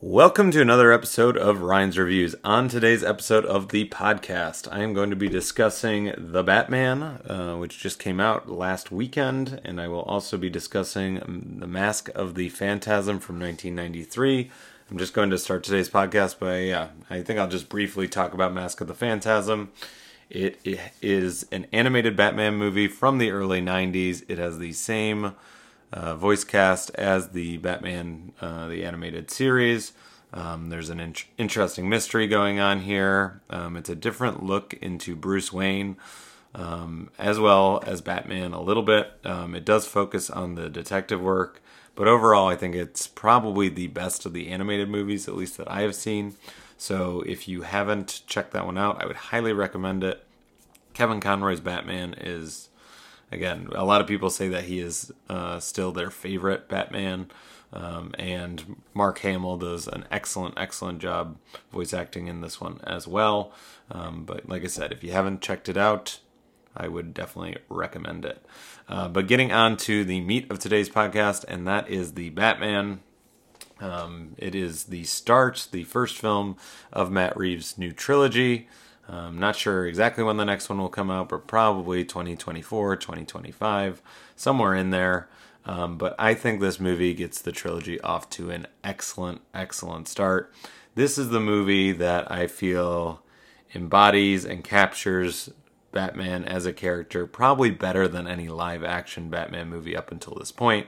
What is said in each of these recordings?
Welcome to another episode of Ryan's Reviews. On today's episode of the podcast, I am going to be discussing The Batman, uh, which just came out last weekend, and I will also be discussing The Mask of the Phantasm from 1993. I'm just going to start today's podcast by, yeah, I think I'll just briefly talk about Mask of the Phantasm. It, it is an animated Batman movie from the early 90s. It has the same uh, voice cast as the Batman, uh, the animated series. Um, there's an in- interesting mystery going on here. Um, it's a different look into Bruce Wayne, um, as well as Batman a little bit. Um, it does focus on the detective work, but overall, I think it's probably the best of the animated movies, at least that I have seen. So if you haven't checked that one out, I would highly recommend it. Kevin Conroy's Batman is again, a lot of people say that he is uh, still their favorite Batman. Um, and Mark Hamill does an excellent, excellent job voice acting in this one as well. Um, but like I said, if you haven't checked it out, I would definitely recommend it. Uh, but getting on to the meat of today's podcast, and that is the Batman. Um, it is the start, the first film of Matt Reeves' new trilogy. I'm not sure exactly when the next one will come out, but probably 2024, 2025, somewhere in there. Um, but I think this movie gets the trilogy off to an excellent, excellent start. This is the movie that I feel embodies and captures Batman as a character probably better than any live action Batman movie up until this point.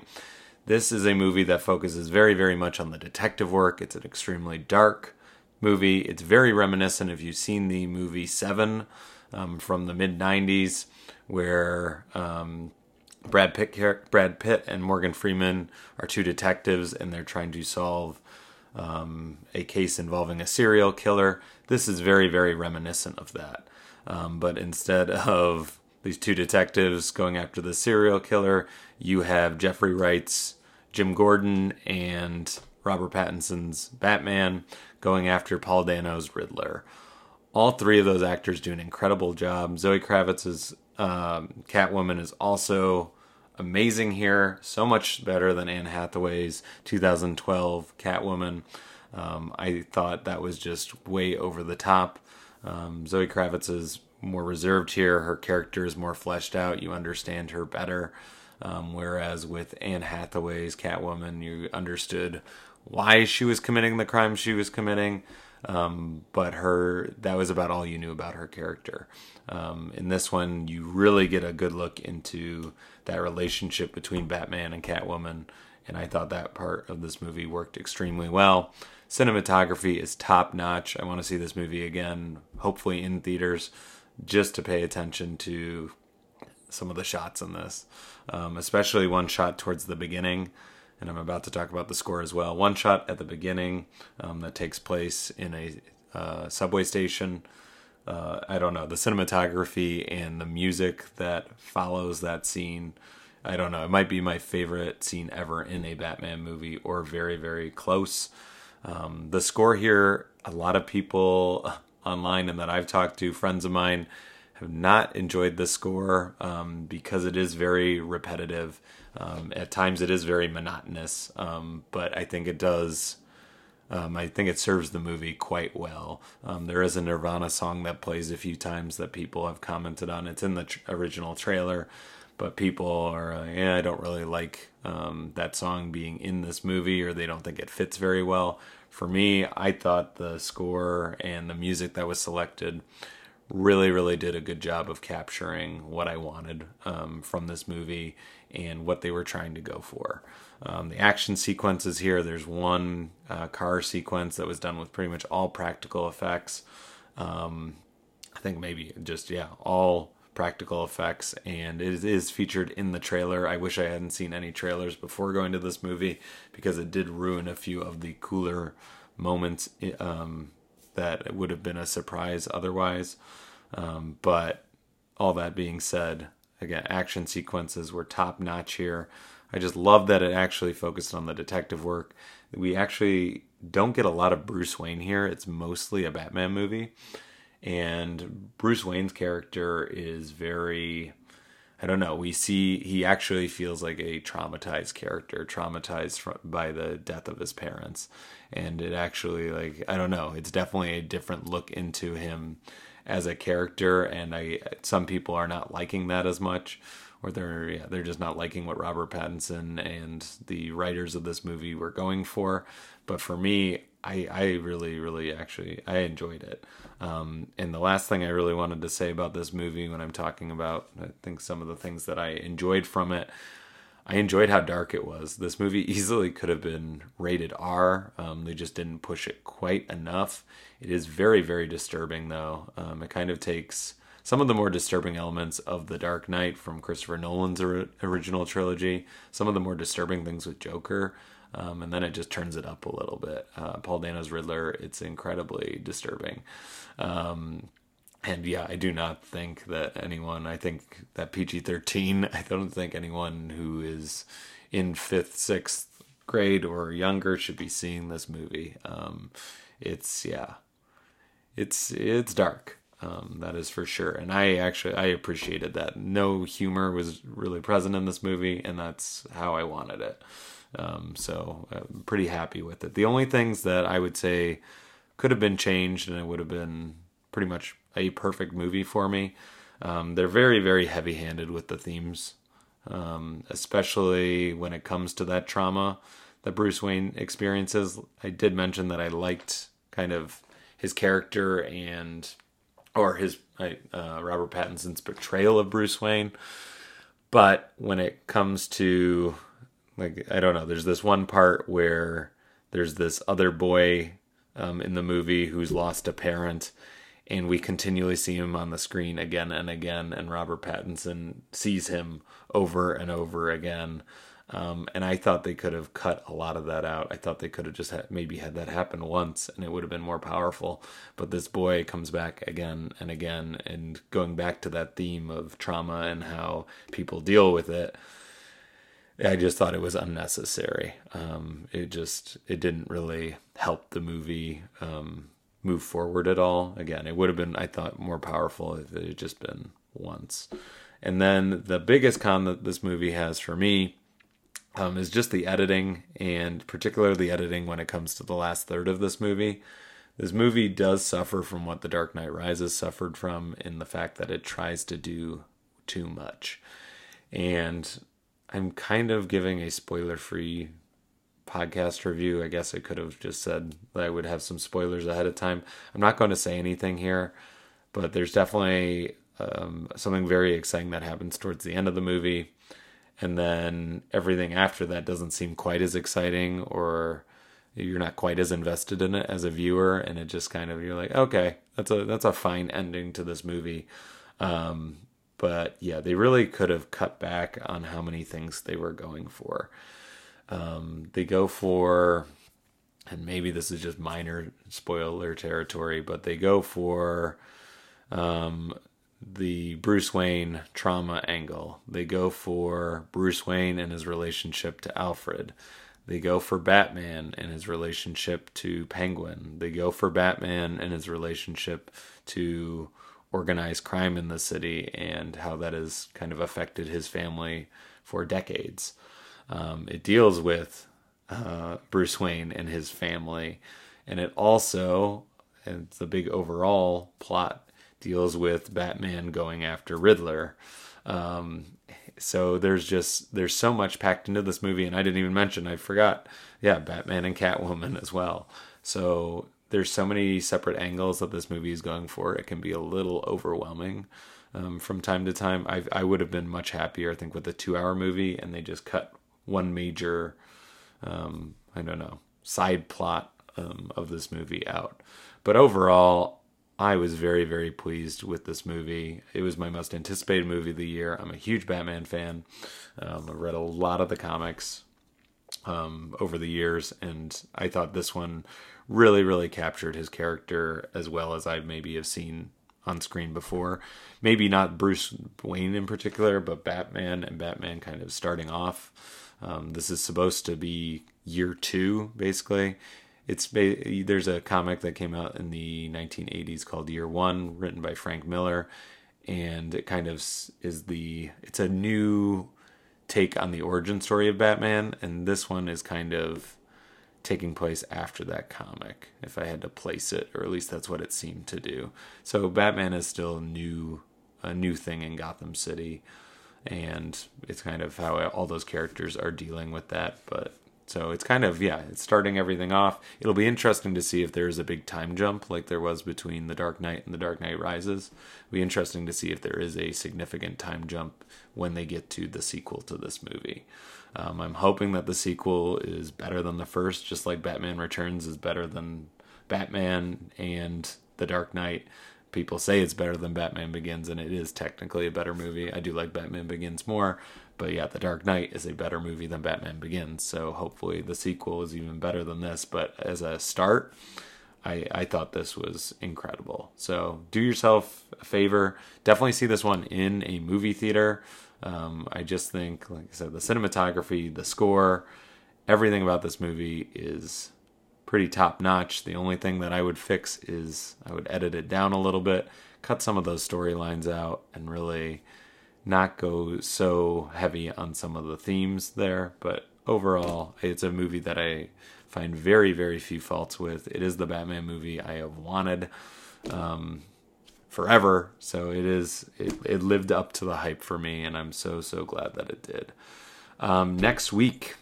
This is a movie that focuses very, very much on the detective work. It's an extremely dark, movie. It's very reminiscent if you've seen the movie Seven um, from the mid '90s, where um, Brad Pitt, Brad Pitt and Morgan Freeman are two detectives, and they're trying to solve um, a case involving a serial killer. This is very, very reminiscent of that. Um, but instead of these two detectives going after the serial killer, you have Jeffrey Wright's Jim Gordon and Robert Pattinson's Batman going after Paul Dano's Riddler. All three of those actors do an incredible job. Zoe Kravitz's um, Catwoman is also amazing here, so much better than Anne Hathaway's 2012 Catwoman. Um, I thought that was just way over the top. Um, Zoe Kravitz is more reserved here. Her character is more fleshed out. You understand her better. Um, whereas with Anne Hathaway's Catwoman, you understood why she was committing the crime she was committing. Um, but her that was about all you knew about her character. Um, in this one, you really get a good look into that relationship between Batman and Catwoman, and I thought that part of this movie worked extremely well. Cinematography is top notch. I want to see this movie again, hopefully in theaters, just to pay attention to some of the shots in this, um, especially one shot towards the beginning and I'm about to talk about the score as well. One shot at the beginning um, that takes place in a uh, subway station. Uh, I don't know the cinematography and the music that follows that scene. I don't know. It might be my favorite scene ever in a Batman movie, or very, very close. Um, the score here, a lot of people online and that I've talked to, friends of mine, have not enjoyed the score um, because it is very repetitive. Um, at times, it is very monotonous, um, but I think it does. Um, I think it serves the movie quite well. Um, there is a Nirvana song that plays a few times that people have commented on. It's in the tr- original trailer, but people are, uh, yeah, I don't really like um, that song being in this movie, or they don't think it fits very well. For me, I thought the score and the music that was selected really, really did a good job of capturing what I wanted um, from this movie and what they were trying to go for. Um, the action sequences here, there's one uh, car sequence that was done with pretty much all practical effects. Um, I think maybe just, yeah, all practical effects, and it is featured in the trailer. I wish I hadn't seen any trailers before going to this movie because it did ruin a few of the cooler moments um, that would have been a surprise otherwise. Um, but all that being said, again, action sequences were top notch here. I just love that it actually focused on the detective work. We actually don't get a lot of Bruce Wayne here. It's mostly a Batman movie. And Bruce Wayne's character is very I don't know. We see he actually feels like a traumatized character, traumatized from, by the death of his parents, and it actually like I don't know. It's definitely a different look into him as a character, and I some people are not liking that as much, or they're yeah they're just not liking what Robert Pattinson and the writers of this movie were going for. But for me, I I really really actually I enjoyed it. Um, and the last thing I really wanted to say about this movie, when I'm talking about, I think some of the things that I enjoyed from it, I enjoyed how dark it was. This movie easily could have been rated R. Um, they just didn't push it quite enough. It is very, very disturbing, though. Um, it kind of takes some of the more disturbing elements of The Dark Knight from Christopher Nolan's original trilogy, some of the more disturbing things with Joker, um, and then it just turns it up a little bit. Uh, Paul Dano's Riddler, it's incredibly disturbing. Um, and yeah, I do not think that anyone, I think that PG 13, I don't think anyone who is in fifth, sixth grade or younger should be seeing this movie. Um, it's, yeah, it's, it's dark. Um, that is for sure. And I actually, I appreciated that. No humor was really present in this movie, and that's how I wanted it. Um, so I'm pretty happy with it. The only things that I would say could have been changed and it would have been pretty much a perfect movie for me. Um, they're very, very heavy handed with the themes, um, especially when it comes to that trauma that Bruce Wayne experiences. I did mention that I liked kind of his character and, or his, uh, Robert Pattinson's portrayal of Bruce Wayne. But when it comes to like I don't know. There's this one part where there's this other boy um, in the movie who's lost a parent, and we continually see him on the screen again and again. And Robert Pattinson sees him over and over again. Um, and I thought they could have cut a lot of that out. I thought they could have just had, maybe had that happen once and it would have been more powerful. But this boy comes back again and again, and going back to that theme of trauma and how people deal with it. I just thought it was unnecessary. Um, it just it didn't really help the movie um, move forward at all. Again, it would have been I thought more powerful if it had just been once. And then the biggest con that this movie has for me um, is just the editing, and particularly the editing when it comes to the last third of this movie. This movie does suffer from what The Dark Knight Rises suffered from in the fact that it tries to do too much. And I'm kind of giving a spoiler free podcast review. I guess I could have just said that I would have some spoilers ahead of time. I'm not going to say anything here, but there's definitely um, something very exciting that happens towards the end of the movie. And then everything after that doesn't seem quite as exciting, or you're not quite as invested in it as a viewer. And it just kind of, you're like, okay, that's a, that's a fine ending to this movie. Um, but yeah, they really could have cut back on how many things they were going for. Um, they go for, and maybe this is just minor spoiler territory, but they go for um, the Bruce Wayne trauma angle. They go for Bruce Wayne and his relationship to Alfred. They go for Batman and his relationship to Penguin. They go for Batman and his relationship to organized crime in the city and how that has kind of affected his family for decades. Um, it deals with uh, Bruce Wayne and his family, and it also, and the big overall plot, deals with Batman going after Riddler. Um, so there's just there's so much packed into this movie, and I didn't even mention I forgot, yeah, Batman and Catwoman as well. So there's so many separate angles that this movie is going for. It can be a little overwhelming um, from time to time. I I would have been much happier, I think, with a two-hour movie, and they just cut one major, um, I don't know, side plot um, of this movie out. But overall, I was very very pleased with this movie. It was my most anticipated movie of the year. I'm a huge Batman fan. Um, I read a lot of the comics um, over the years, and I thought this one really, really captured his character as well as I maybe have seen on screen before. Maybe not Bruce Wayne in particular, but Batman and Batman kind of starting off. Um, this is supposed to be year two, basically. It's there's a comic that came out in the 1980s called Year One, written by Frank Miller, and it kind of is the it's a new take on the origin story of Batman, and this one is kind of taking place after that comic, if I had to place it, or at least that's what it seemed to do. So Batman is still new, a new thing in Gotham City, and it's kind of how all those characters are dealing with that. But so it's kind of yeah, it's starting everything off. It'll be interesting to see if there is a big time jump like there was between The Dark Knight and The Dark Knight Rises. It'll be interesting to see if there is a significant time jump when they get to the sequel to this movie. Um, I'm hoping that the sequel is better than the first, just like Batman Returns is better than Batman and The Dark Knight. People say it's better than Batman Begins, and it is technically a better movie. I do like Batman Begins more, but yeah, The Dark Knight is a better movie than Batman Begins. So hopefully the sequel is even better than this. But as a start, I, I thought this was incredible. So do yourself a favor. Definitely see this one in a movie theater. Um, I just think, like I said, the cinematography, the score, everything about this movie is pretty top notch. The only thing that I would fix is I would edit it down a little bit, cut some of those storylines out, and really not go so heavy on some of the themes there. But overall, it's a movie that I find very, very few faults with. It is the Batman movie I have wanted. Um, forever. So it is it, it lived up to the hype for me, and I'm so so glad that it did. Um, next week,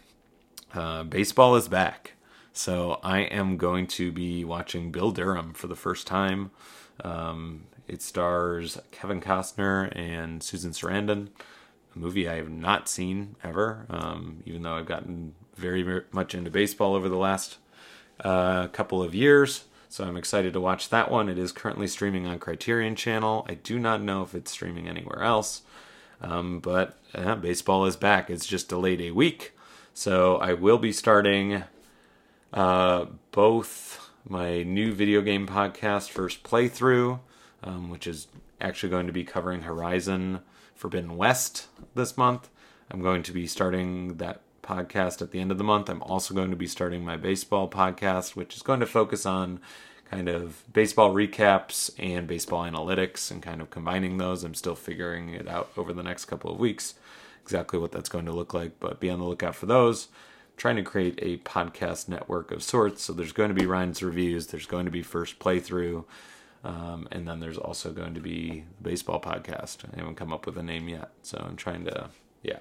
uh, baseball is back, so I am going to be watching Bull Durham for the first time. Um, it stars Kevin Costner and Susan Sarandon, a movie I have not seen ever, um, even though I've gotten very, very much into baseball over the last uh, couple of years. So I'm excited to watch that one. It is currently streaming on Criterion Channel. I do not know if it's streaming anywhere else. Um, but uh, baseball is back. It's just delayed a week. So I will be starting uh, both my new video game podcast, First Playthrough, um, which is actually going to be covering Horizon Forbidden West this month. I'm going to be starting that podcast at the end of the month. I'm also going to be starting my baseball podcast, which is going to focus on kind of baseball recaps and baseball analytics and kind of combining those. I'm still figuring it out over the next couple of weeks exactly what that's going to look like, but be on the lookout for those. Trying to create a podcast network of sorts. So there's going to be Ryan's reviews, there's going to be first playthrough, um, and then there's also going to be the baseball podcast. I haven't come up with a name yet, so I'm trying to, yeah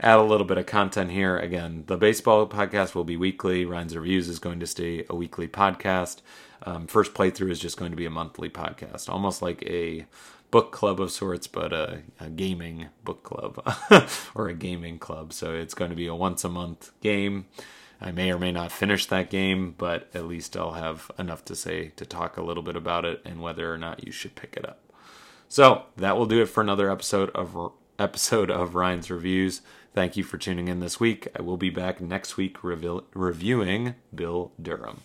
add a little bit of content here. Again, the baseball podcast will be weekly. Ryan's Reviews is going to stay a weekly podcast. Um, first playthrough is just going to be a monthly podcast, almost like a book club of sorts, but a, a gaming book club or a gaming club. So it's going to be a once a month game. I may or may not finish that game, but at least I'll have enough to say to talk a little bit about it and whether or not you should pick it up. So that will do it for another episode of episode of Ryan's Reviews. Thank you for tuning in this week. I will be back next week reviewing Bull Durham.